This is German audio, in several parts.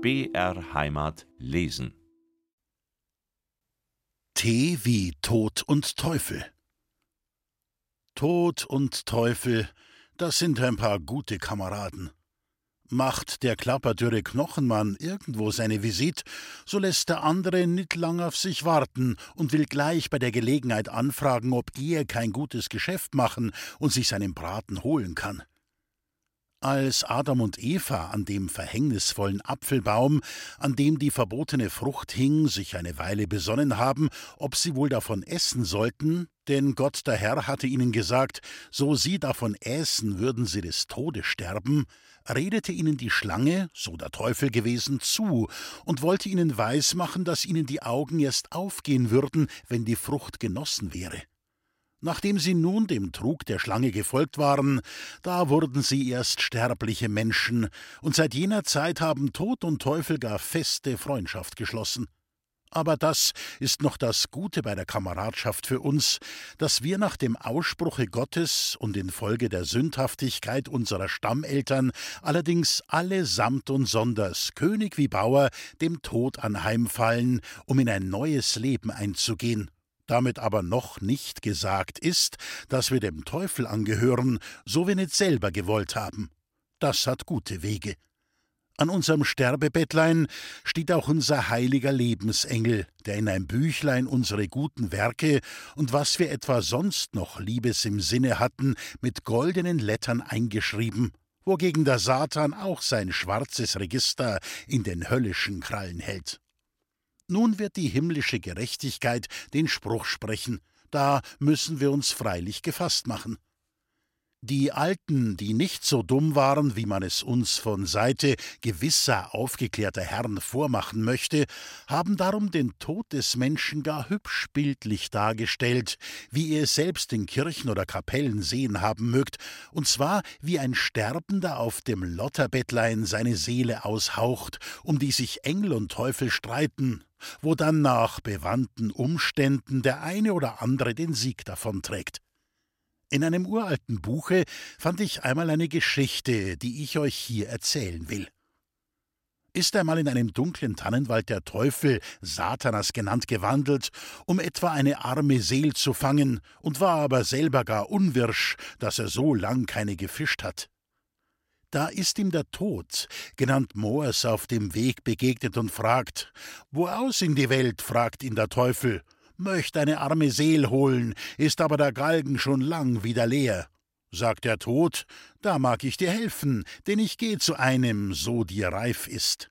BR Heimat lesen. T wie Tod und Teufel. Tod und Teufel, das sind ein paar gute Kameraden. Macht der klapperdürre Knochenmann irgendwo seine Visit, so lässt der andere nicht lang auf sich warten und will gleich bei der Gelegenheit anfragen, ob er kein gutes Geschäft machen und sich seinen Braten holen kann. Als Adam und Eva an dem verhängnisvollen Apfelbaum, an dem die verbotene Frucht hing, sich eine Weile besonnen haben, ob sie wohl davon essen sollten, denn Gott der Herr hatte ihnen gesagt, so sie davon äßen, würden sie des Todes sterben, redete ihnen die Schlange, so der Teufel gewesen, zu und wollte ihnen weismachen, dass ihnen die Augen erst aufgehen würden, wenn die Frucht genossen wäre. Nachdem sie nun dem Trug der Schlange gefolgt waren, da wurden sie erst sterbliche Menschen, und seit jener Zeit haben Tod und Teufel gar feste Freundschaft geschlossen. Aber das ist noch das Gute bei der Kameradschaft für uns, dass wir nach dem Ausspruche Gottes und infolge der Sündhaftigkeit unserer Stammeltern allerdings alle samt und sonders, König wie Bauer, dem Tod anheimfallen, um in ein neues Leben einzugehen damit aber noch nicht gesagt ist, dass wir dem Teufel angehören, so wir nicht selber gewollt haben. Das hat gute Wege. An unserem Sterbebettlein steht auch unser heiliger Lebensengel, der in ein Büchlein unsere guten Werke und was wir etwa sonst noch Liebes im Sinne hatten, mit goldenen Lettern eingeschrieben, wogegen der Satan auch sein schwarzes Register in den höllischen Krallen hält. Nun wird die himmlische Gerechtigkeit den Spruch sprechen, da müssen wir uns freilich gefasst machen. Die Alten, die nicht so dumm waren, wie man es uns von Seite gewisser aufgeklärter Herren vormachen möchte, haben darum den Tod des Menschen gar hübsch bildlich dargestellt, wie ihr es selbst in Kirchen oder Kapellen sehen haben mögt, und zwar wie ein Sterbender auf dem Lotterbettlein seine Seele aushaucht, um die sich Engel und Teufel streiten, wo dann nach bewandten Umständen der eine oder andere den Sieg davonträgt. In einem uralten Buche fand ich einmal eine Geschichte, die ich euch hier erzählen will. Ist einmal in einem dunklen Tannenwald der Teufel, Satanas genannt, gewandelt, um etwa eine arme Seel zu fangen, und war aber selber gar unwirsch, dass er so lang keine gefischt hat. Da ist ihm der Tod, genannt Moors, auf dem Weg begegnet und fragt: Wo aus in die Welt? fragt ihn der Teufel möcht eine arme Seel holen, ist aber der Galgen schon lang wieder leer. Sagt der Tod, da mag ich dir helfen, denn ich geh zu einem, so dir reif ist.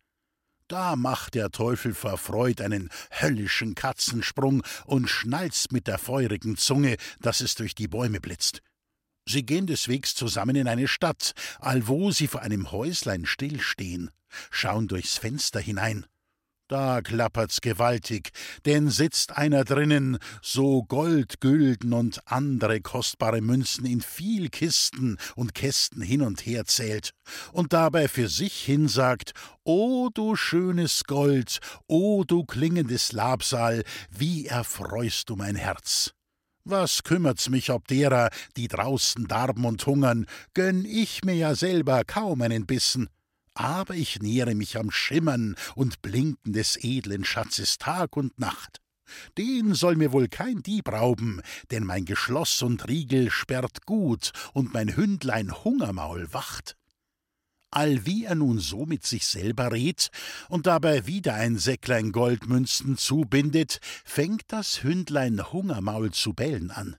Da macht der Teufel verfreut einen höllischen Katzensprung und schnalzt mit der feurigen Zunge, dass es durch die Bäume blitzt. Sie gehen des Wegs zusammen in eine Stadt, allwo sie vor einem Häuslein stillstehen, schauen durchs Fenster hinein. Da klappert's gewaltig, denn sitzt einer drinnen, so Gold, Gülden und andere kostbare Münzen in viel Kisten und Kästen hin und her zählt und dabei für sich hin sagt: O du schönes Gold, o du klingendes Labsal, wie erfreust du mein Herz! Was kümmert's mich ob derer, die draußen darben und hungern, gönn ich mir ja selber kaum einen Bissen aber ich nähere mich am Schimmern und Blinken des edlen Schatzes Tag und Nacht. Den soll mir wohl kein Dieb rauben, denn mein Geschloss und Riegel sperrt gut und mein Hündlein Hungermaul wacht. Allwie er nun so mit sich selber redt und dabei wieder ein Säcklein Goldmünzen zubindet, fängt das Hündlein Hungermaul zu bellen an.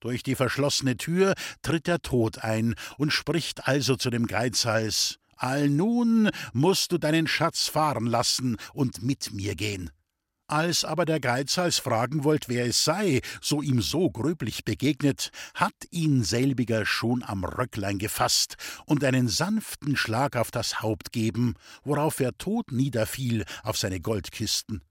Durch die verschlossene Tür tritt der Tod ein und spricht also zu dem Geizhals Allnun musst du deinen Schatz fahren lassen und mit mir gehen. Als aber der Geizhals fragen wollt, wer es sei, so ihm so gröblich begegnet, hat ihn selbiger schon am Röcklein gefasst und einen sanften Schlag auf das Haupt geben, worauf er tot niederfiel auf seine Goldkisten.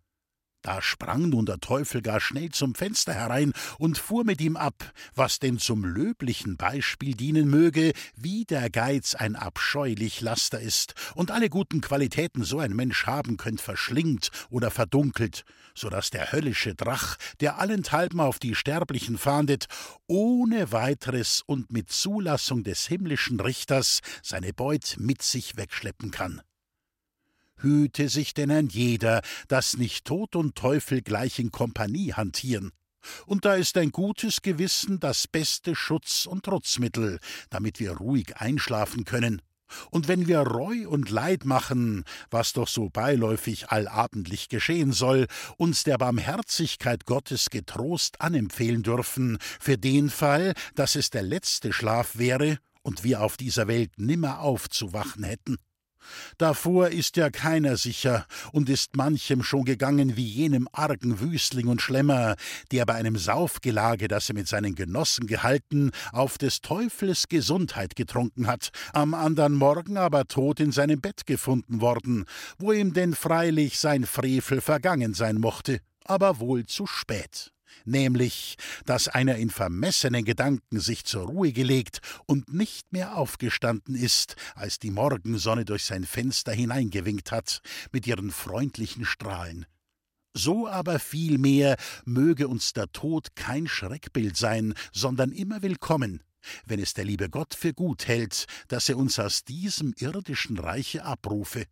Da sprang nun der Teufel gar schnell zum Fenster herein und fuhr mit ihm ab, was denn zum löblichen Beispiel dienen möge, wie der Geiz ein abscheulich Laster ist und alle guten Qualitäten so ein Mensch haben könnt verschlingt oder verdunkelt, so dass der höllische Drach, der allenthalben auf die Sterblichen fahndet, ohne weiteres und mit Zulassung des himmlischen Richters seine Beut mit sich wegschleppen kann. Hüte sich denn ein jeder, dass nicht Tod und Teufel gleich in Kompanie hantieren. Und da ist ein gutes Gewissen das beste Schutz und Trutzmittel, damit wir ruhig einschlafen können. Und wenn wir Reu und Leid machen, was doch so beiläufig allabendlich geschehen soll, uns der Barmherzigkeit Gottes getrost anempfehlen dürfen, für den Fall, dass es der letzte Schlaf wäre und wir auf dieser Welt nimmer aufzuwachen hätten. Davor ist ja keiner sicher und ist manchem schon gegangen wie jenem argen Wüstling und Schlemmer, der bei einem Saufgelage, das er mit seinen Genossen gehalten, auf des Teufels Gesundheit getrunken hat, am andern Morgen aber tot in seinem Bett gefunden worden, wo ihm denn freilich sein Frevel vergangen sein mochte, aber wohl zu spät nämlich, dass einer in vermessenen Gedanken sich zur Ruhe gelegt und nicht mehr aufgestanden ist, als die Morgensonne durch sein Fenster hineingewinkt hat, mit ihren freundlichen Strahlen. So aber vielmehr möge uns der Tod kein Schreckbild sein, sondern immer willkommen, wenn es der liebe Gott für gut hält, dass er uns aus diesem irdischen Reiche abrufe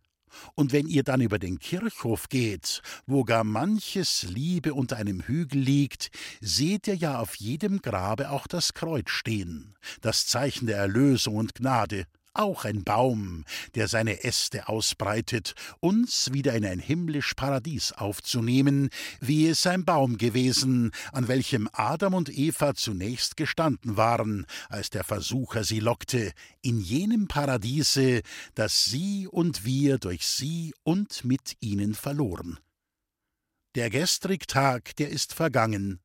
und wenn ihr dann über den Kirchhof geht, wo gar manches Liebe unter einem Hügel liegt, seht ihr ja auf jedem Grabe auch das Kreuz stehen, das Zeichen der Erlösung und Gnade, auch ein Baum, der seine Äste ausbreitet, uns wieder in ein himmlisch Paradies aufzunehmen, wie es ein Baum gewesen, an welchem Adam und Eva zunächst gestanden waren, als der Versucher sie lockte, in jenem Paradiese, das sie und wir durch sie und mit ihnen verloren. Der gestrig Tag, der ist vergangen,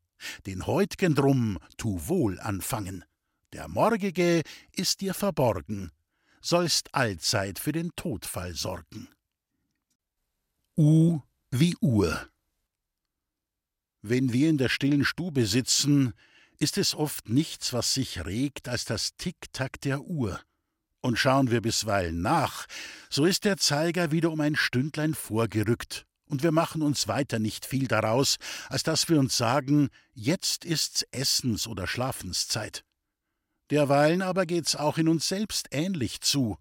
den heut'gen drum tu wohl anfangen. Der morgige ist dir verborgen, sollst allzeit für den Todfall sorgen. U wie Uhr. Wenn wir in der stillen Stube sitzen, ist es oft nichts, was sich regt, als das Tick-Tack der Uhr. Und schauen wir bisweilen nach, so ist der Zeiger wieder um ein Stündlein vorgerückt, und wir machen uns weiter nicht viel daraus, als dass wir uns sagen, jetzt ist's Essens- oder Schlafenszeit. Derweilen aber geht's auch in uns selbst ähnlich zu.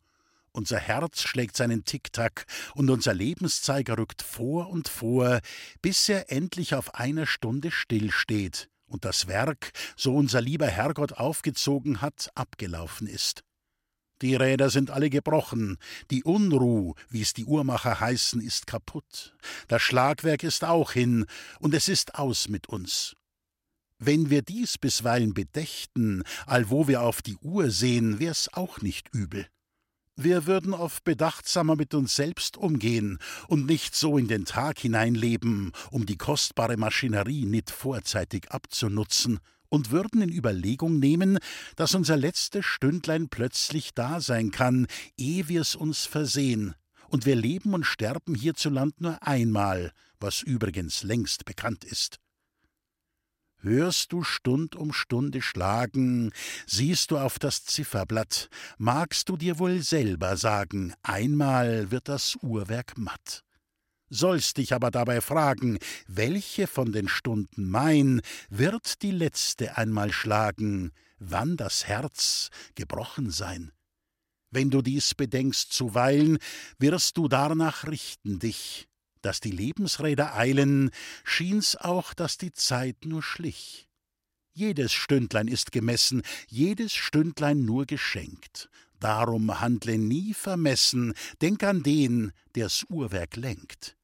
Unser Herz schlägt seinen Tick-Tack und unser Lebenszeiger rückt vor und vor, bis er endlich auf einer Stunde stillsteht und das Werk, so unser lieber Herrgott aufgezogen hat, abgelaufen ist. Die Räder sind alle gebrochen, die Unruh, wie es die Uhrmacher heißen, ist kaputt, das Schlagwerk ist auch hin, und es ist aus mit uns. Wenn wir dies bisweilen bedächten, allwo wir auf die Uhr sehen, wär's auch nicht übel. Wir würden oft bedachtsamer mit uns selbst umgehen und nicht so in den Tag hineinleben, um die kostbare Maschinerie nicht vorzeitig abzunutzen, und würden in Überlegung nehmen, dass unser letztes Stündlein plötzlich da sein kann, ehe wir's uns versehen, und wir leben und sterben hierzuland nur einmal, was übrigens längst bekannt ist. Hörst du Stund um Stunde schlagen, siehst du auf das Zifferblatt, magst du dir wohl selber sagen, einmal wird das Uhrwerk matt. Sollst dich aber dabei fragen, welche von den Stunden mein wird die letzte einmal schlagen, wann das Herz gebrochen sein. Wenn du dies bedenkst zuweilen, wirst du darnach richten dich, dass die Lebensräder eilen, schien's auch, dass die Zeit nur schlich. Jedes Stündlein ist gemessen, jedes Stündlein nur geschenkt. Darum handle nie vermessen, denk an den, der's Uhrwerk lenkt.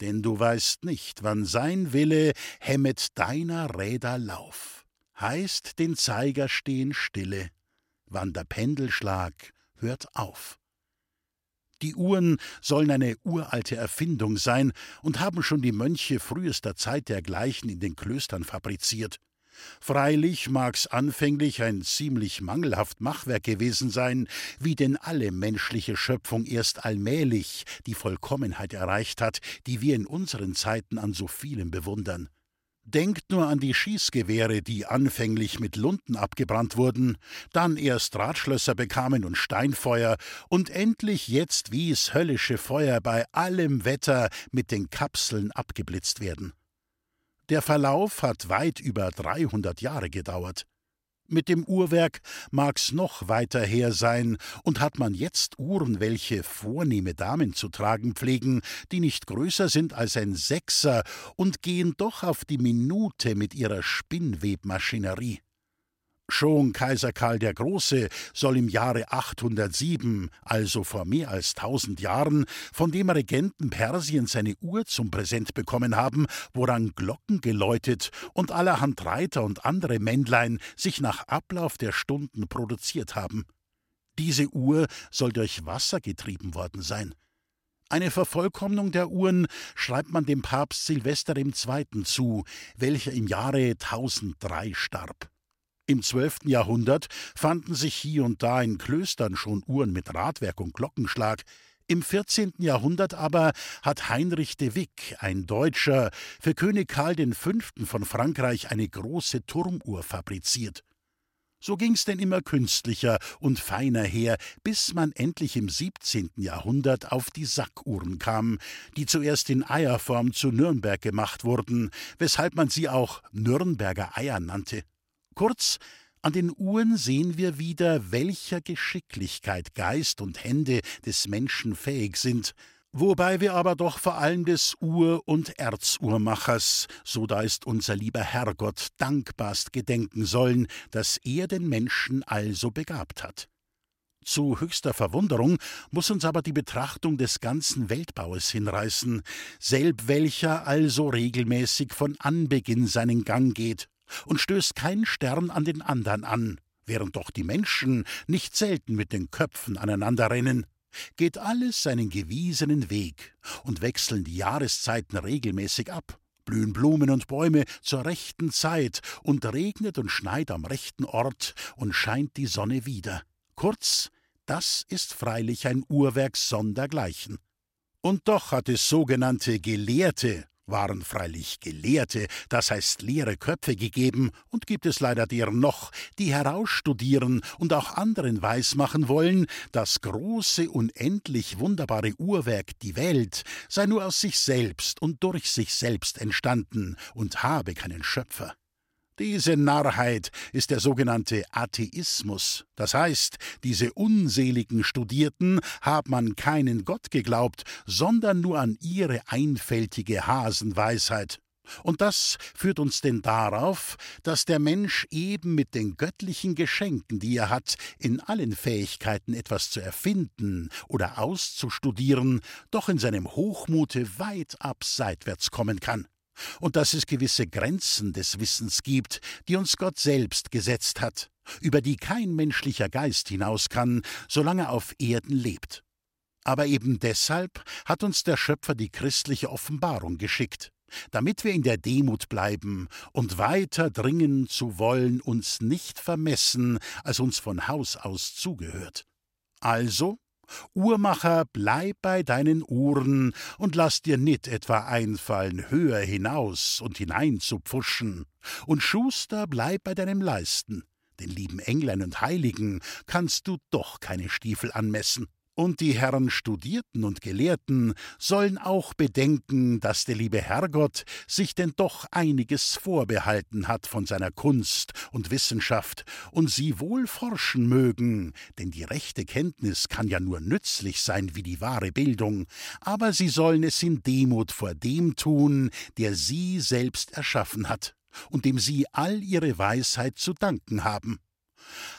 Denn du weißt nicht, wann sein Wille hemmet deiner Räder Lauf. Heißt den Zeiger stehen stille, wann der Pendelschlag hört auf. Die Uhren sollen eine uralte Erfindung sein und haben schon die Mönche frühester Zeit dergleichen in den Klöstern fabriziert. Freilich mag's anfänglich ein ziemlich mangelhaft Machwerk gewesen sein, wie denn alle menschliche Schöpfung erst allmählich die Vollkommenheit erreicht hat, die wir in unseren Zeiten an so vielem bewundern. Denkt nur an die Schießgewehre, die anfänglich mit Lunden abgebrannt wurden, dann erst Drahtschlösser bekamen und Steinfeuer und endlich jetzt wie's höllische Feuer bei allem Wetter mit den Kapseln abgeblitzt werden. Der Verlauf hat weit über 300 Jahre gedauert. Mit dem Uhrwerk mag's noch weiter her sein, und hat man jetzt Uhren, welche vornehme Damen zu tragen pflegen, die nicht größer sind als ein Sechser und gehen doch auf die Minute mit ihrer Spinnwebmaschinerie. Schon Kaiser Karl der Große soll im Jahre 807, also vor mehr als tausend Jahren, von dem Regenten Persien seine Uhr zum Präsent bekommen haben, woran Glocken geläutet und allerhand Reiter und andere Männlein sich nach Ablauf der Stunden produziert haben. Diese Uhr soll durch Wasser getrieben worden sein. Eine Vervollkommnung der Uhren schreibt man dem Papst Silvester II. zu, welcher im Jahre 1003 starb. Im 12. Jahrhundert fanden sich hier und da in Klöstern schon Uhren mit Radwerk und Glockenschlag. Im 14. Jahrhundert aber hat Heinrich de Wick, ein Deutscher, für König Karl V. von Frankreich eine große Turmuhr fabriziert. So ging's denn immer künstlicher und feiner her, bis man endlich im 17. Jahrhundert auf die Sackuhren kam, die zuerst in Eierform zu Nürnberg gemacht wurden, weshalb man sie auch Nürnberger Eier nannte. Kurz, an den Uhren sehen wir wieder, welcher Geschicklichkeit Geist und Hände des Menschen fähig sind, wobei wir aber doch vor allem des Uhr- und Erzuhrmachers, so da ist unser lieber Herrgott, dankbarst gedenken sollen, dass er den Menschen also begabt hat. Zu höchster Verwunderung muss uns aber die Betrachtung des ganzen Weltbaues hinreißen, selb welcher also regelmäßig von Anbeginn seinen Gang geht, und stößt kein Stern an den andern an, während doch die Menschen nicht selten mit den Köpfen aneinander rennen, geht alles seinen gewiesenen Weg und wechseln die Jahreszeiten regelmäßig ab, blühen Blumen und Bäume zur rechten Zeit und regnet und schneit am rechten Ort und scheint die Sonne wieder. Kurz, das ist freilich ein Uhrwerk sondergleichen. Und doch hat es sogenannte Gelehrte waren freilich Gelehrte, das heißt leere Köpfe gegeben, und gibt es leider deren noch, die herausstudieren und auch anderen weismachen wollen, das große, unendlich wunderbare Uhrwerk, die Welt, sei nur aus sich selbst und durch sich selbst entstanden und habe keinen Schöpfer. Diese Narrheit ist der sogenannte Atheismus. Das heißt, diese unseligen Studierten haben an keinen Gott geglaubt, sondern nur an ihre einfältige Hasenweisheit. Und das führt uns denn darauf, dass der Mensch eben mit den göttlichen Geschenken, die er hat, in allen Fähigkeiten etwas zu erfinden oder auszustudieren, doch in seinem Hochmute weit abseitwärts kommen kann und dass es gewisse Grenzen des Wissens gibt, die uns Gott selbst gesetzt hat, über die kein menschlicher Geist hinaus kann, solange er auf Erden lebt. Aber eben deshalb hat uns der Schöpfer die christliche Offenbarung geschickt, damit wir in der Demut bleiben und weiter dringen zu wollen uns nicht vermessen, als uns von Haus aus zugehört. Also Uhrmacher, bleib bei deinen Uhren und lass dir nit etwa einfallen, höher hinaus und hinein zu pfuschen. Und Schuster, bleib bei deinem Leisten. Den lieben Englein und Heiligen kannst du doch keine Stiefel anmessen. Und die Herren Studierten und Gelehrten sollen auch bedenken, dass der liebe Herrgott sich denn doch einiges vorbehalten hat von seiner Kunst und Wissenschaft. Und sie wohl forschen mögen, denn die rechte Kenntnis kann ja nur nützlich sein wie die wahre Bildung, aber sie sollen es in Demut vor dem tun, der sie selbst erschaffen hat und dem sie all ihre Weisheit zu danken haben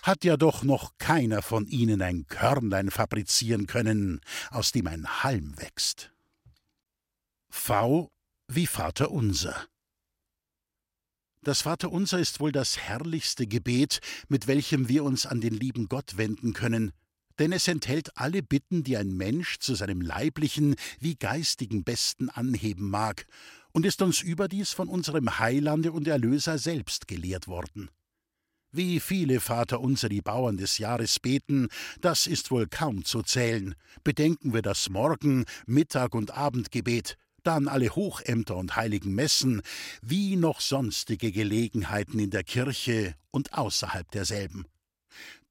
hat ja doch noch keiner von ihnen ein Körnlein fabrizieren können, aus dem ein Halm wächst. V wie Vater unser. Das Vaterunser ist wohl das herrlichste Gebet, mit welchem wir uns an den lieben Gott wenden können, denn es enthält alle Bitten, die ein Mensch zu seinem leiblichen wie geistigen Besten anheben mag, und ist uns überdies von unserem Heilande und Erlöser selbst gelehrt worden. Wie viele Vaterunser die Bauern des Jahres beten, das ist wohl kaum zu zählen. Bedenken wir das Morgen-, Mittag- und Abendgebet, dann alle Hochämter und heiligen Messen, wie noch sonstige Gelegenheiten in der Kirche und außerhalb derselben.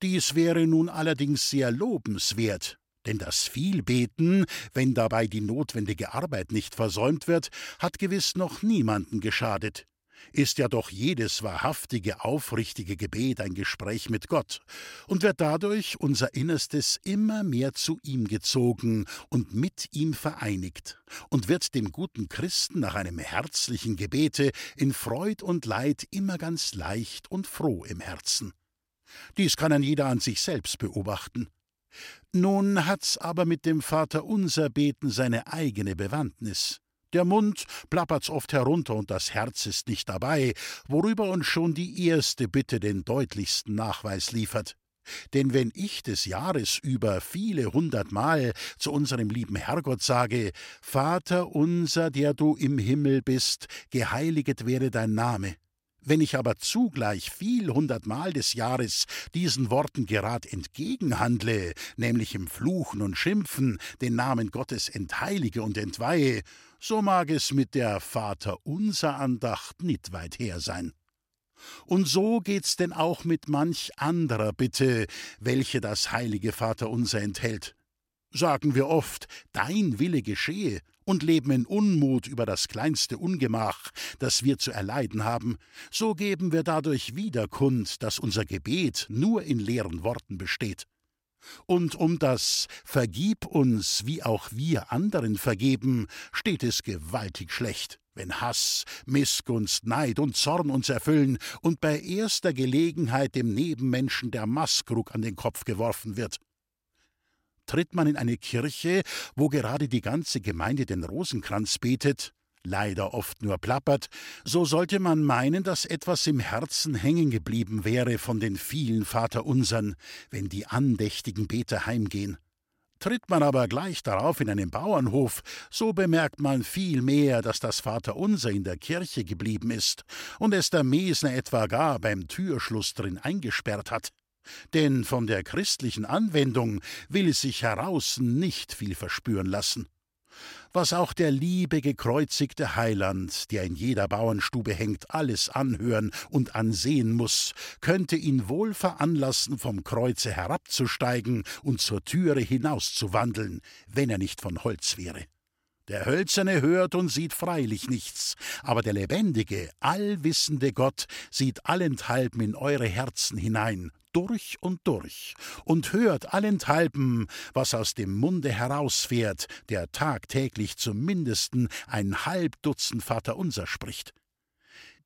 Dies wäre nun allerdings sehr lobenswert, denn das Vielbeten, wenn dabei die notwendige Arbeit nicht versäumt wird, hat gewiss noch niemanden geschadet. Ist ja doch jedes wahrhaftige, aufrichtige Gebet ein Gespräch mit Gott und wird dadurch unser Innerstes immer mehr zu ihm gezogen und mit ihm vereinigt und wird dem guten Christen nach einem herzlichen Gebete in Freud und Leid immer ganz leicht und froh im Herzen. Dies kann ein jeder an sich selbst beobachten. Nun hat's aber mit dem Vaterunser Beten seine eigene Bewandtnis. Der Mund plappert's oft herunter und das Herz ist nicht dabei, worüber uns schon die erste Bitte den deutlichsten Nachweis liefert. Denn wenn ich des Jahres über viele hundertmal zu unserem lieben Herrgott sage, Vater unser, der du im Himmel bist, geheiliget werde dein Name, wenn ich aber zugleich viel hundertmal des Jahres diesen Worten gerad entgegenhandle, nämlich im Fluchen und Schimpfen den Namen Gottes entheilige und entweihe, so mag es mit der Vaterunser Andacht nicht weit her sein. Und so geht's denn auch mit manch anderer Bitte, welche das heilige Vaterunser enthält. Sagen wir oft, dein Wille geschehe, und leben in Unmut über das kleinste Ungemach, das wir zu erleiden haben, so geben wir dadurch wieder kund, dass unser Gebet nur in leeren Worten besteht. Und um das Vergib uns, wie auch wir anderen vergeben, steht es gewaltig schlecht, wenn Hass, Missgunst, Neid und Zorn uns erfüllen und bei erster Gelegenheit dem Nebenmenschen der Maskrug an den Kopf geworfen wird. Tritt man in eine Kirche, wo gerade die ganze Gemeinde den Rosenkranz betet, leider oft nur plappert, so sollte man meinen, dass etwas im Herzen hängen geblieben wäre von den vielen Vaterunsern, wenn die andächtigen Beter heimgehen. Tritt man aber gleich darauf in einen Bauernhof, so bemerkt man viel mehr, dass das Vaterunser in der Kirche geblieben ist und es der Mesner etwa gar beim Türschluss drin eingesperrt hat denn von der christlichen Anwendung will es sich heraußen nicht viel verspüren lassen. Was auch der liebe gekreuzigte Heiland, der in jeder Bauernstube hängt, alles anhören und ansehen muss, könnte ihn wohl veranlassen, vom Kreuze herabzusteigen und zur Türe hinauszuwandeln, wenn er nicht von Holz wäre. Der Hölzerne hört und sieht freilich nichts, aber der lebendige, allwissende Gott sieht allenthalben in eure Herzen hinein, durch und durch, und hört allenthalben, was aus dem Munde herausfährt, der tagtäglich zum mindesten ein halb Dutzend Vaterunser spricht.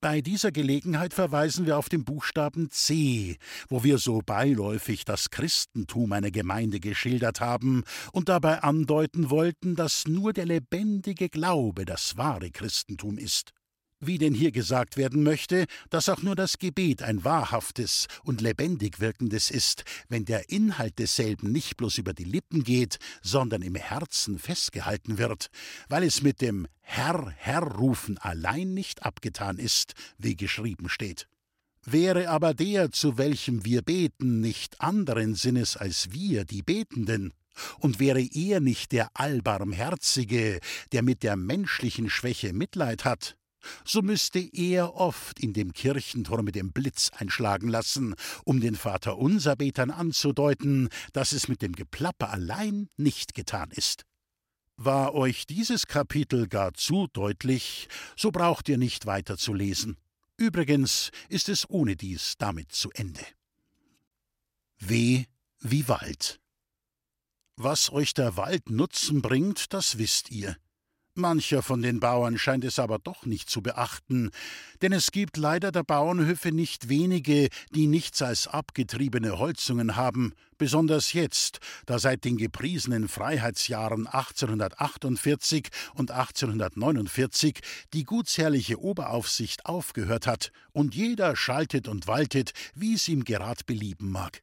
Bei dieser Gelegenheit verweisen wir auf den Buchstaben C, wo wir so beiläufig das Christentum einer Gemeinde geschildert haben und dabei andeuten wollten, dass nur der lebendige Glaube das wahre Christentum ist wie denn hier gesagt werden möchte, dass auch nur das Gebet ein wahrhaftes und lebendig wirkendes ist, wenn der Inhalt desselben nicht bloß über die Lippen geht, sondern im Herzen festgehalten wird, weil es mit dem Herr, Herr rufen allein nicht abgetan ist, wie geschrieben steht. Wäre aber der, zu welchem wir beten, nicht anderen Sinnes als wir, die Betenden, und wäre er nicht der Allbarmherzige, der mit der menschlichen Schwäche Mitleid hat, so müsste er oft in dem Kirchenturme den Blitz einschlagen lassen, um den Vaterunser-Betern anzudeuten, dass es mit dem Geplapper allein nicht getan ist. War euch dieses Kapitel gar zu deutlich, so braucht ihr nicht weiter zu lesen. Übrigens ist es ohne dies damit zu Ende. W wie Wald. Was euch der Wald Nutzen bringt, das wisst ihr. Mancher von den Bauern scheint es aber doch nicht zu beachten, denn es gibt leider der Bauernhöfe nicht wenige, die nichts als abgetriebene Holzungen haben, besonders jetzt, da seit den gepriesenen Freiheitsjahren 1848 und 1849 die gutsherrliche Oberaufsicht aufgehört hat und jeder schaltet und waltet, wie es ihm gerad belieben mag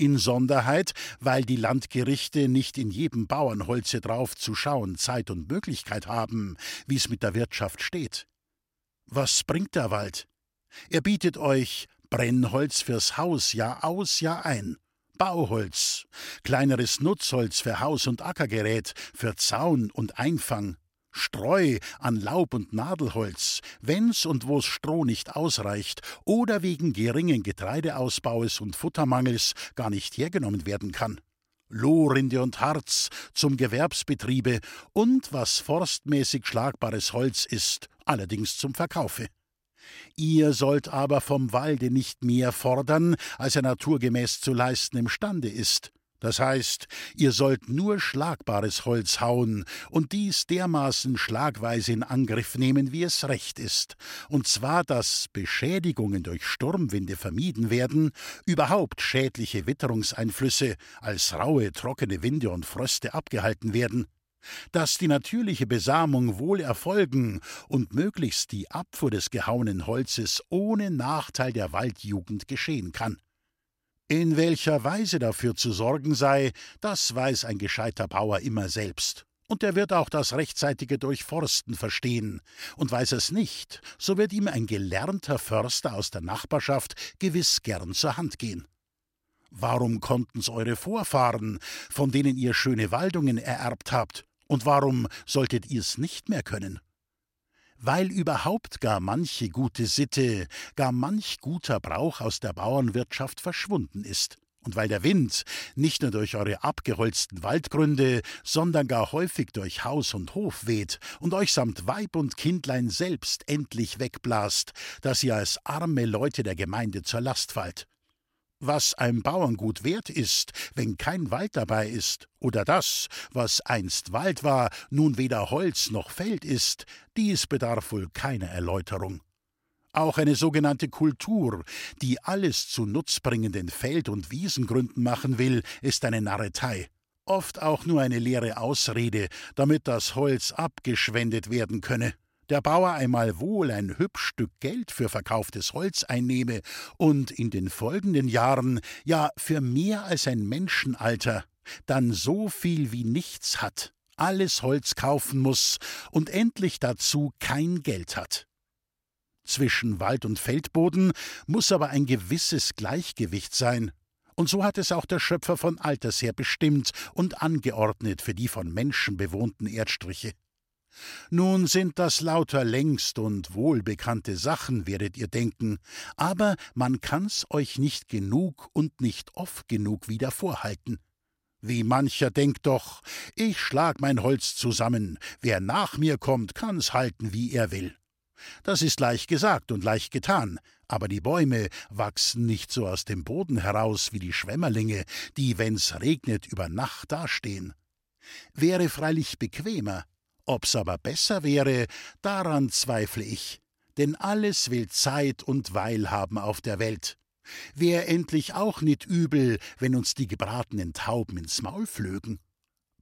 insonderheit, weil die Landgerichte nicht in jedem Bauernholze drauf zu schauen Zeit und Möglichkeit haben, wie es mit der Wirtschaft steht. Was bringt der Wald? Er bietet euch Brennholz fürs Haus Jahr aus, Jahr ein, Bauholz, kleineres Nutzholz für Haus- und Ackergerät, für Zaun und Einfang, Streu an Laub und Nadelholz, wenn's und wo's Stroh nicht ausreicht oder wegen geringen Getreideausbaues und Futtermangels gar nicht hergenommen werden kann. Lohrinde und Harz zum Gewerbsbetriebe und was forstmäßig schlagbares Holz ist, allerdings zum Verkaufe. Ihr sollt aber vom Walde nicht mehr fordern, als er naturgemäß zu leisten imstande ist. Das heißt, ihr sollt nur schlagbares Holz hauen und dies dermaßen schlagweise in Angriff nehmen, wie es recht ist, und zwar, dass Beschädigungen durch Sturmwinde vermieden werden, überhaupt schädliche Witterungseinflüsse als raue, trockene Winde und Fröste abgehalten werden, dass die natürliche Besamung wohl erfolgen und möglichst die Abfuhr des gehauenen Holzes ohne Nachteil der Waldjugend geschehen kann. In welcher Weise dafür zu sorgen sei, das weiß ein gescheiter Bauer immer selbst. Und er wird auch das rechtzeitige Durchforsten verstehen. Und weiß es nicht, so wird ihm ein gelernter Förster aus der Nachbarschaft gewiss gern zur Hand gehen. Warum konnten's eure Vorfahren, von denen ihr schöne Waldungen ererbt habt, und warum solltet ihr's nicht mehr können? Weil überhaupt gar manche gute Sitte, gar manch guter Brauch aus der Bauernwirtschaft verschwunden ist, und weil der Wind nicht nur durch eure abgeholzten Waldgründe, sondern gar häufig durch Haus und Hof weht und euch samt Weib und Kindlein selbst endlich wegblasst, dass ihr als arme Leute der Gemeinde zur Last fallt was ein Bauerngut wert ist, wenn kein Wald dabei ist, oder das, was einst Wald war, nun weder Holz noch Feld ist, dies bedarf wohl keiner Erläuterung. Auch eine sogenannte Kultur, die alles zu nutzbringenden Feld- und Wiesengründen machen will, ist eine Narretei. Oft auch nur eine leere Ausrede, damit das Holz abgeschwendet werden könne der Bauer einmal wohl ein hübsch Stück Geld für verkauftes Holz einnehme und in den folgenden Jahren, ja für mehr als ein Menschenalter, dann so viel wie nichts hat, alles Holz kaufen muss und endlich dazu kein Geld hat. Zwischen Wald und Feldboden muss aber ein gewisses Gleichgewicht sein, und so hat es auch der Schöpfer von alters her bestimmt und angeordnet für die von Menschen bewohnten Erdstriche. Nun sind das lauter längst und wohlbekannte Sachen, werdet ihr denken, aber man kann's euch nicht genug und nicht oft genug wieder vorhalten. Wie mancher denkt doch, ich schlag mein Holz zusammen, wer nach mir kommt, kann's halten, wie er will. Das ist leicht gesagt und leicht getan, aber die Bäume wachsen nicht so aus dem Boden heraus wie die Schwämmerlinge, die, wenn's regnet, über Nacht dastehen. Wäre freilich bequemer, Ob's aber besser wäre, daran zweifle ich, denn alles will Zeit und Weil haben auf der Welt. Wär endlich auch nit übel, wenn uns die gebratenen Tauben ins Maul flögen.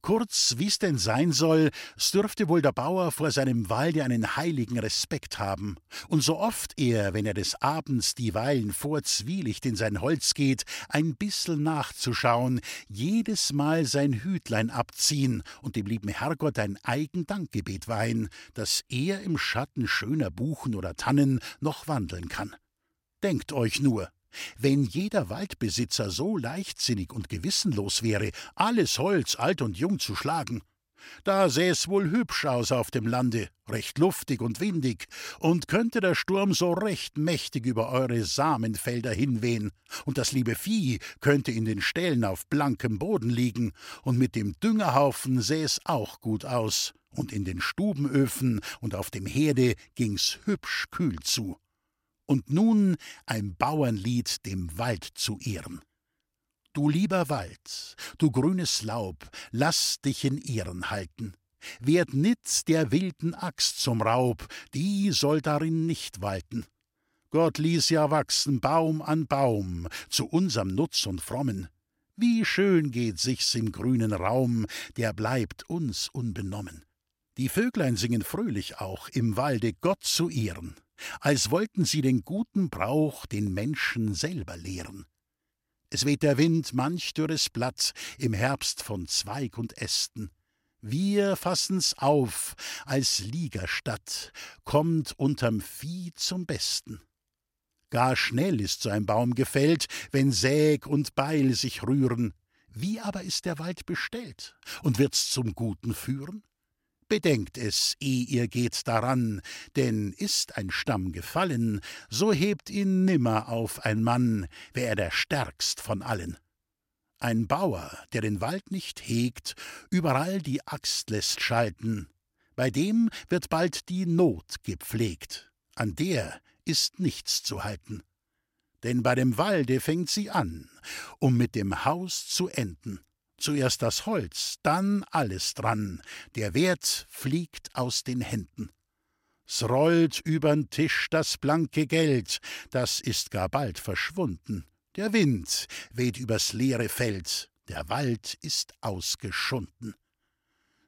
Kurz, wie's denn sein soll, s dürfte wohl der Bauer vor seinem Walde einen heiligen Respekt haben. Und so oft er, wenn er des Abends dieweil vor Zwielicht in sein Holz geht, ein bissel nachzuschauen, jedes Mal sein Hütlein abziehen und dem lieben Herrgott ein eigen Dankgebet weihen, dass er im Schatten schöner Buchen oder Tannen noch wandeln kann. Denkt euch nur, wenn jeder Waldbesitzer so leichtsinnig und gewissenlos wäre, alles Holz alt und jung zu schlagen, da säh's wohl hübsch aus auf dem Lande, recht luftig und windig, und könnte der Sturm so recht mächtig über eure Samenfelder hinwehen, und das liebe Vieh könnte in den Ställen auf blankem Boden liegen, und mit dem Düngerhaufen säh's auch gut aus, und in den Stubenöfen und auf dem Herde ging's hübsch kühl zu und nun ein Bauernlied dem Wald zu Ehren. Du lieber Wald, du grünes Laub, lass dich in Ehren halten. Werd nit der wilden Axt zum Raub, die soll darin nicht walten. Gott ließ ja wachsen Baum an Baum, zu unserm Nutz und Frommen. Wie schön geht sich's im grünen Raum, der bleibt uns unbenommen. Die Vöglein singen fröhlich auch, im Walde Gott zu ehren als wollten sie den guten Brauch den Menschen selber lehren. Es weht der Wind manch dürres Blatt im Herbst von Zweig und Ästen. Wir fassen's auf als Liegerstadt, kommt unterm Vieh zum Besten. Gar schnell ist so ein Baum gefällt, wenn Säg und Beil sich rühren. Wie aber ist der Wald bestellt und wird's zum Guten führen? Bedenkt es, eh ihr geht daran, denn ist ein Stamm gefallen, so hebt ihn nimmer auf ein Mann, wär er der stärkst von allen. Ein Bauer, der den Wald nicht hegt, überall die Axt lässt schalten, bei dem wird bald die Not gepflegt, an der ist nichts zu halten. Denn bei dem Walde fängt sie an, um mit dem Haus zu enden. Zuerst das Holz, dann alles dran, der Wert fliegt aus den Händen. S rollt übern Tisch das blanke Geld, das ist gar bald verschwunden. Der Wind weht übers leere Feld, der Wald ist ausgeschunden.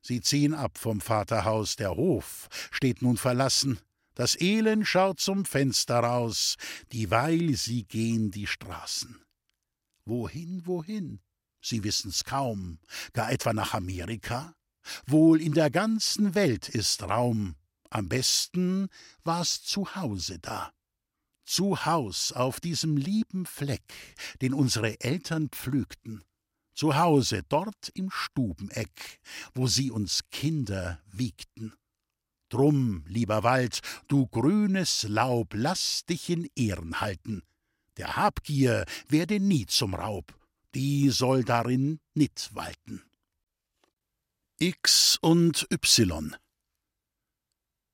Sie ziehen ab vom Vaterhaus, der Hof steht nun verlassen, das Elend schaut zum Fenster raus, dieweil sie gehen die Straßen. Wohin, wohin? Sie wissen's kaum, gar etwa nach Amerika? Wohl in der ganzen Welt ist Raum, am besten war's zu Hause da. Zu Haus auf diesem lieben Fleck, den unsere Eltern pflügten. Zu Hause dort im Stubeneck, wo sie uns Kinder wiegten. Drum, lieber Wald, du grünes Laub, lass dich in Ehren halten. Der Habgier werde nie zum Raub, die soll darin nit walten. X und Y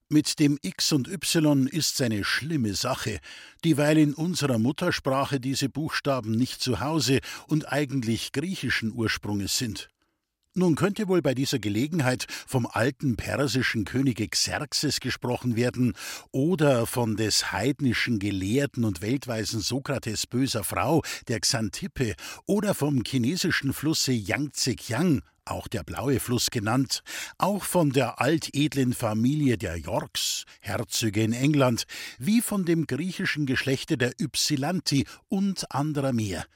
mit dem X und Y ist's eine schlimme Sache, dieweil in unserer Muttersprache diese Buchstaben nicht zu Hause und eigentlich griechischen Ursprunges sind. Nun könnte wohl bei dieser Gelegenheit vom alten persischen Könige Xerxes gesprochen werden oder von des heidnischen Gelehrten und weltweisen Sokrates böser Frau, der Xantippe, oder vom chinesischen Flusse Yangtze-Kiang, auch der Blaue Fluss genannt, auch von der altedlen Familie der Yorks, Herzöge in England, wie von dem griechischen Geschlechte der Ypsilanti und anderer mehr.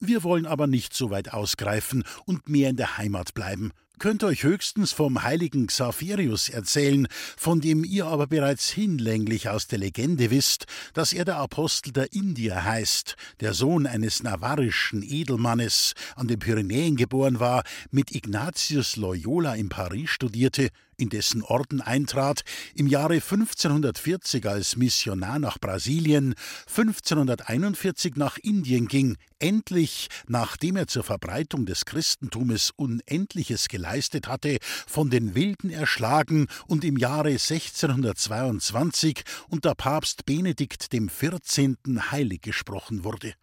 Wir wollen aber nicht so weit ausgreifen und mehr in der Heimat bleiben. Könnt euch höchstens vom heiligen Xaphirius erzählen, von dem ihr aber bereits hinlänglich aus der Legende wisst, dass er der Apostel der Indier heißt, der Sohn eines navarrischen Edelmannes, an den Pyrenäen geboren war, mit Ignatius Loyola in Paris studierte, in dessen Orden eintrat, im Jahre 1540 als Missionar nach Brasilien, 1541 nach Indien ging, endlich, nachdem er zur Verbreitung des Christentumes Unendliches geleistet hatte, von den Wilden erschlagen und im Jahre 1622 unter Papst Benedikt XIV. heilig gesprochen wurde.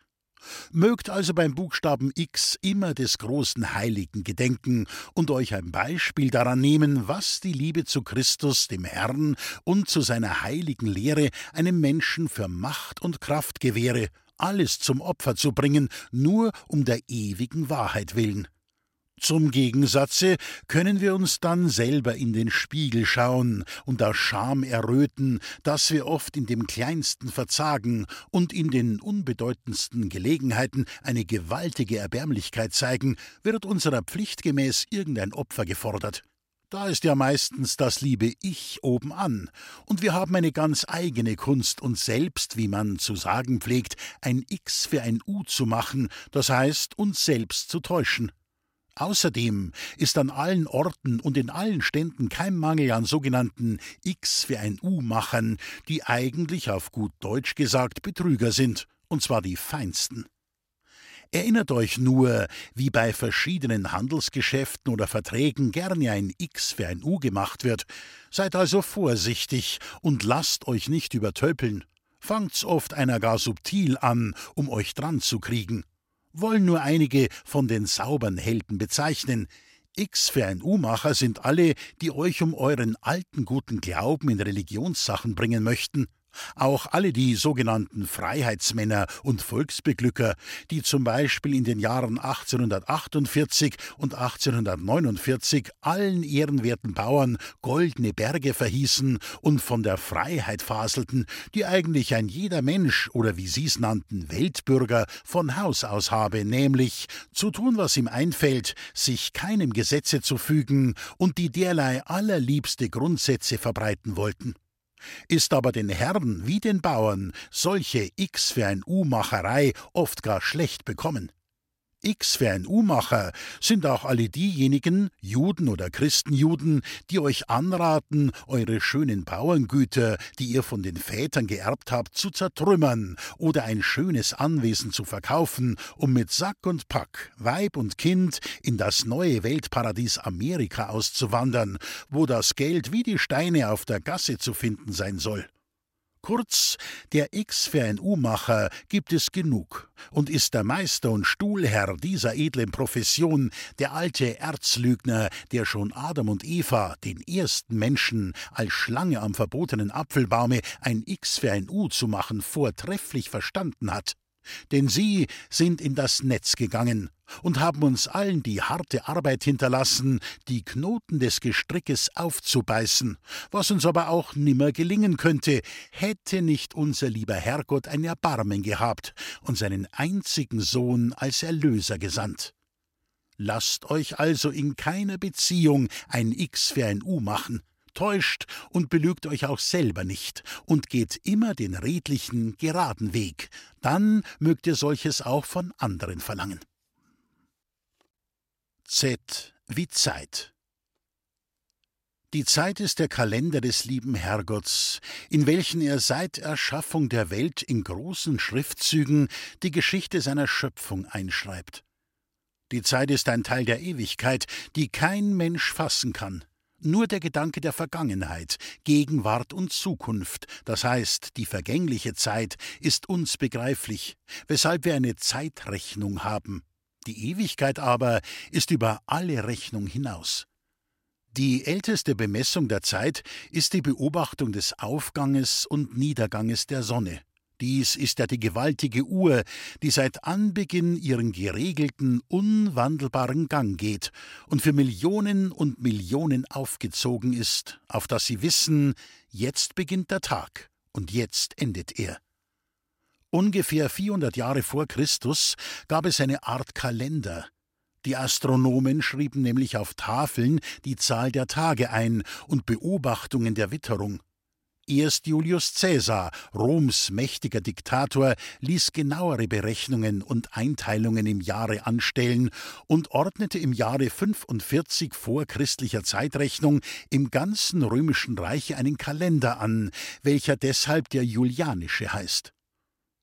Mögt also beim Buchstaben X immer des großen Heiligen gedenken und euch ein Beispiel daran nehmen, was die Liebe zu Christus, dem Herrn, und zu seiner heiligen Lehre einem Menschen für Macht und Kraft gewähre, alles zum Opfer zu bringen, nur um der ewigen Wahrheit willen. Zum Gegensatze können wir uns dann selber in den Spiegel schauen und aus Scham erröten, dass wir oft in dem kleinsten Verzagen und in den unbedeutendsten Gelegenheiten eine gewaltige Erbärmlichkeit zeigen, wird unserer Pflicht gemäß irgendein Opfer gefordert. Da ist ja meistens das liebe Ich obenan, und wir haben eine ganz eigene Kunst, uns selbst, wie man zu sagen pflegt, ein X für ein U zu machen, das heißt, uns selbst zu täuschen. Außerdem ist an allen Orten und in allen Ständen kein Mangel an sogenannten X für ein U-Machern, die eigentlich auf gut Deutsch gesagt Betrüger sind, und zwar die feinsten. Erinnert euch nur, wie bei verschiedenen Handelsgeschäften oder Verträgen gerne ein X für ein U gemacht wird. Seid also vorsichtig und lasst euch nicht übertölpeln. Fangt's oft einer gar subtil an, um euch dran zu kriegen wollen nur einige von den sauberen Helden bezeichnen. X für ein U-Macher sind alle, die euch um euren alten guten Glauben in Religionssachen bringen möchten. Auch alle die sogenannten Freiheitsmänner und Volksbeglücker, die zum Beispiel in den Jahren 1848 und 1849 allen ehrenwerten Bauern goldene Berge verhießen und von der Freiheit faselten, die eigentlich ein jeder Mensch oder wie sie's nannten Weltbürger von Haus aus habe, nämlich zu tun, was ihm einfällt, sich keinem Gesetze zu fügen und die derlei allerliebste Grundsätze verbreiten wollten. Ist aber den Herren wie den Bauern solche X für ein U-Macherei oft gar schlecht bekommen. X für ein U-Macher sind auch alle diejenigen, Juden oder Christenjuden, die euch anraten, eure schönen Bauerngüter, die ihr von den Vätern geerbt habt, zu zertrümmern oder ein schönes Anwesen zu verkaufen, um mit Sack und Pack, Weib und Kind in das neue Weltparadies Amerika auszuwandern, wo das Geld wie die Steine auf der Gasse zu finden sein soll. Kurz, der X-Verein-U-Macher gibt es genug und ist der Meister und Stuhlherr dieser edlen Profession, der alte Erzlügner, der schon Adam und Eva, den ersten Menschen, als Schlange am verbotenen Apfelbaume ein X für ein U zu machen, vortrefflich verstanden hat. Denn sie sind in das Netz gegangen und haben uns allen die harte Arbeit hinterlassen, die Knoten des Gestrickes aufzubeißen, was uns aber auch nimmer gelingen könnte, hätte nicht unser lieber Herrgott ein Erbarmen gehabt und seinen einzigen Sohn als Erlöser gesandt. Lasst euch also in keiner Beziehung ein X für ein U machen, täuscht und belügt euch auch selber nicht und geht immer den redlichen, geraden Weg, dann mögt ihr solches auch von anderen verlangen. Z wie Zeit. Die Zeit ist der Kalender des lieben Herrgotts, in welchen er seit Erschaffung der Welt in großen Schriftzügen die Geschichte seiner Schöpfung einschreibt. Die Zeit ist ein Teil der Ewigkeit, die kein Mensch fassen kann. Nur der Gedanke der Vergangenheit, Gegenwart und Zukunft, das heißt die vergängliche Zeit, ist uns begreiflich, weshalb wir eine Zeitrechnung haben. Die Ewigkeit aber ist über alle Rechnung hinaus. Die älteste Bemessung der Zeit ist die Beobachtung des Aufganges und Niederganges der Sonne. Dies ist ja die gewaltige Uhr, die seit Anbeginn ihren geregelten, unwandelbaren Gang geht und für Millionen und Millionen aufgezogen ist, auf dass sie wissen, jetzt beginnt der Tag und jetzt endet er. Ungefähr 400 Jahre vor Christus gab es eine Art Kalender. Die Astronomen schrieben nämlich auf Tafeln die Zahl der Tage ein und Beobachtungen der Witterung. Erst Julius Caesar, Roms mächtiger Diktator, ließ genauere Berechnungen und Einteilungen im Jahre anstellen und ordnete im Jahre 45 vor christlicher Zeitrechnung im ganzen römischen Reiche einen Kalender an, welcher deshalb der Julianische heißt.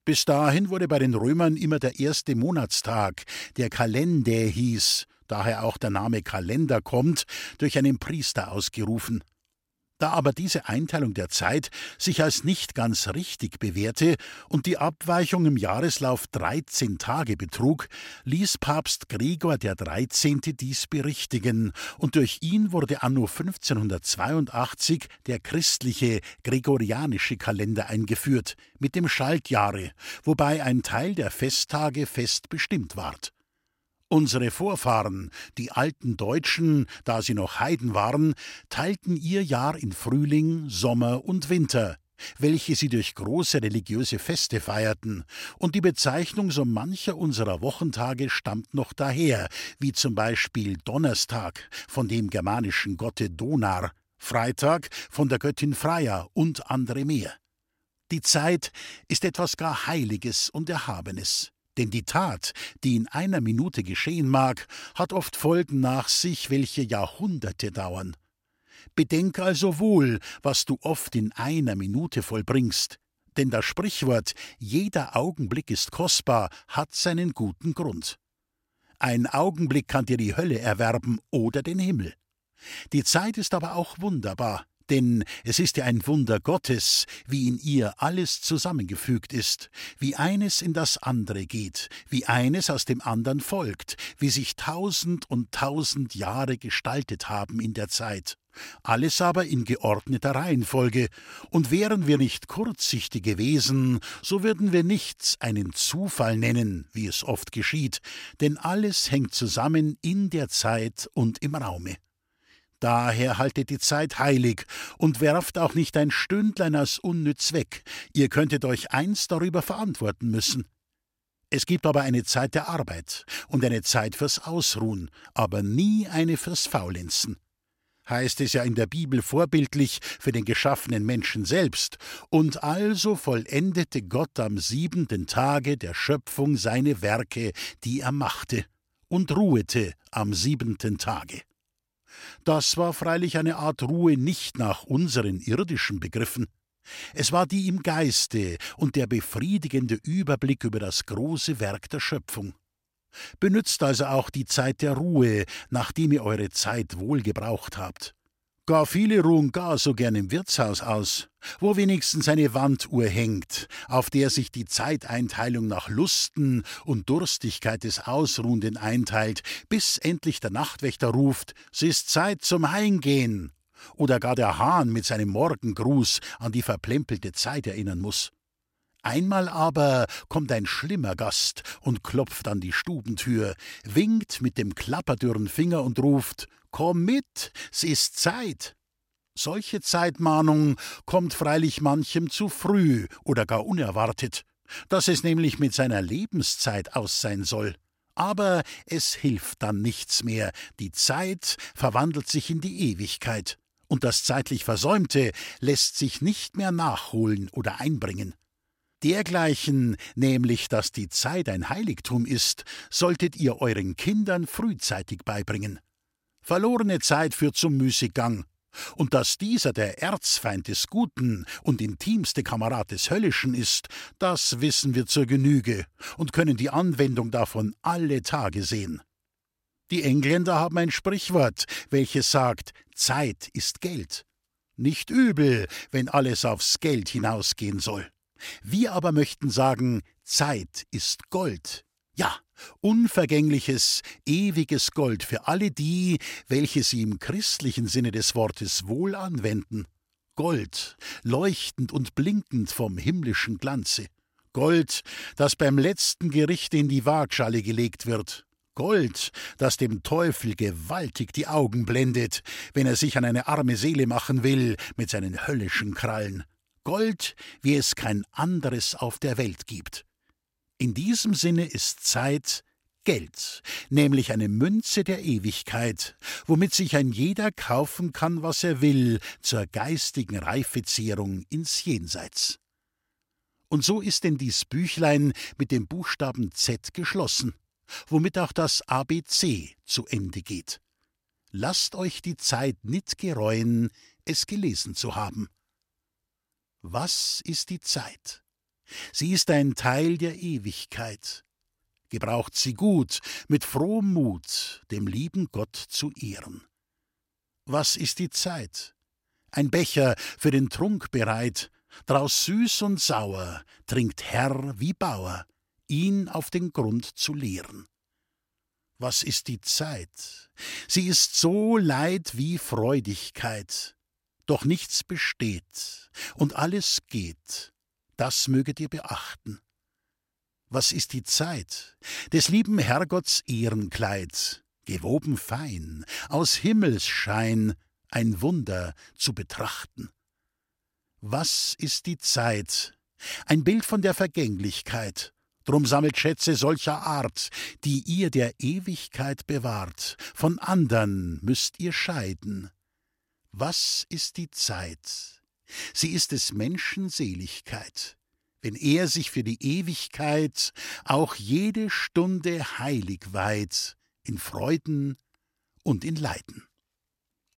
Bis dahin wurde bei den Römern immer der erste Monatstag, der Kalende hieß, daher auch der Name Kalender kommt, durch einen Priester ausgerufen. Da aber diese Einteilung der Zeit sich als nicht ganz richtig bewährte und die Abweichung im Jahreslauf 13 Tage betrug, ließ Papst Gregor der 13. dies berichtigen, und durch ihn wurde anno 1582 der christliche gregorianische Kalender eingeführt, mit dem Schaltjahre, wobei ein Teil der Festtage fest bestimmt ward. Unsere Vorfahren, die alten Deutschen, da sie noch Heiden waren, teilten ihr Jahr in Frühling, Sommer und Winter, welche sie durch große religiöse Feste feierten, und die Bezeichnung so mancher unserer Wochentage stammt noch daher, wie zum Beispiel Donnerstag von dem germanischen Gotte Donar, Freitag von der Göttin Freya und andere mehr. Die Zeit ist etwas gar Heiliges und Erhabenes. Denn die Tat, die in einer Minute geschehen mag, hat oft Folgen nach sich, welche Jahrhunderte dauern. Bedenk also wohl, was du oft in einer Minute vollbringst, denn das Sprichwort jeder Augenblick ist kostbar hat seinen guten Grund. Ein Augenblick kann dir die Hölle erwerben oder den Himmel. Die Zeit ist aber auch wunderbar, denn es ist ja ein Wunder Gottes, wie in ihr alles zusammengefügt ist, wie eines in das andere geht, wie eines aus dem andern folgt, wie sich tausend und tausend Jahre gestaltet haben in der Zeit. Alles aber in geordneter Reihenfolge, und wären wir nicht kurzsichtig gewesen, so würden wir nichts einen Zufall nennen, wie es oft geschieht, denn alles hängt zusammen in der Zeit und im Raume. Daher haltet die Zeit heilig und werft auch nicht ein Stündlein als unnütz weg, ihr könntet euch einst darüber verantworten müssen. Es gibt aber eine Zeit der Arbeit und eine Zeit fürs Ausruhen, aber nie eine fürs Faulenzen. Heißt es ja in der Bibel vorbildlich für den geschaffenen Menschen selbst, und also vollendete Gott am siebenten Tage der Schöpfung seine Werke, die er machte, und ruhete am siebenten Tage. Das war freilich eine Art Ruhe nicht nach unseren irdischen Begriffen. Es war die im Geiste und der befriedigende Überblick über das große Werk der Schöpfung. Benützt also auch die Zeit der Ruhe, nachdem ihr eure Zeit wohl gebraucht habt. Gar viele ruhen gar so gern im Wirtshaus aus, wo wenigstens eine Wanduhr hängt, auf der sich die Zeiteinteilung nach Lusten und Durstigkeit des Ausruhenden einteilt, bis endlich der Nachtwächter ruft, es ist Zeit zum Heimgehen, oder gar der Hahn mit seinem Morgengruß an die verplempelte Zeit erinnern muss. Einmal aber kommt ein schlimmer Gast und klopft an die Stubentür, winkt mit dem klapperdürren Finger und ruft Komm mit, es ist Zeit. Solche Zeitmahnung kommt freilich manchem zu früh oder gar unerwartet, dass es nämlich mit seiner Lebenszeit aus sein soll. Aber es hilft dann nichts mehr, die Zeit verwandelt sich in die Ewigkeit, und das zeitlich Versäumte lässt sich nicht mehr nachholen oder einbringen. Dergleichen, nämlich dass die Zeit ein Heiligtum ist, solltet ihr euren Kindern frühzeitig beibringen. Verlorene Zeit führt zum Müßiggang, und dass dieser der Erzfeind des Guten und intimste Kamerad des Höllischen ist, das wissen wir zur Genüge und können die Anwendung davon alle Tage sehen. Die Engländer haben ein Sprichwort, welches sagt, Zeit ist Geld. Nicht übel, wenn alles aufs Geld hinausgehen soll. Wir aber möchten sagen, Zeit ist Gold. Ja, unvergängliches, ewiges Gold für alle die, welche sie im christlichen Sinne des Wortes wohl anwenden. Gold, leuchtend und blinkend vom himmlischen Glanze. Gold, das beim letzten Gericht in die Waagschale gelegt wird. Gold, das dem Teufel gewaltig die Augen blendet, wenn er sich an eine arme Seele machen will mit seinen höllischen Krallen. Gold, wie es kein anderes auf der Welt gibt. In diesem Sinne ist Zeit Geld, nämlich eine Münze der Ewigkeit, womit sich ein jeder kaufen kann, was er will, zur geistigen Reifezehrung ins Jenseits. Und so ist denn dies Büchlein mit dem Buchstaben Z geschlossen, womit auch das ABC zu Ende geht. Lasst euch die Zeit nicht gereuen, es gelesen zu haben. Was ist die Zeit? Sie ist ein Teil der Ewigkeit. Gebraucht sie gut, mit frohem Mut, dem lieben Gott zu ehren. Was ist die Zeit? Ein Becher für den Trunk bereit, draus süß und sauer, trinkt Herr wie Bauer, ihn auf den Grund zu leeren. Was ist die Zeit? Sie ist so Leid wie Freudigkeit, doch nichts besteht und alles geht, das möget ihr beachten. Was ist die Zeit? Des lieben Herrgotts Ehrenkleid, gewoben fein, aus Himmelsschein, ein Wunder zu betrachten. Was ist die Zeit? Ein Bild von der Vergänglichkeit. Drum sammelt Schätze solcher Art, die ihr der Ewigkeit bewahrt. Von andern müsst ihr scheiden. Was ist die Zeit? Sie ist des Menschen Seligkeit, wenn er sich für die Ewigkeit auch jede Stunde heilig weiht, in Freuden und in Leiden.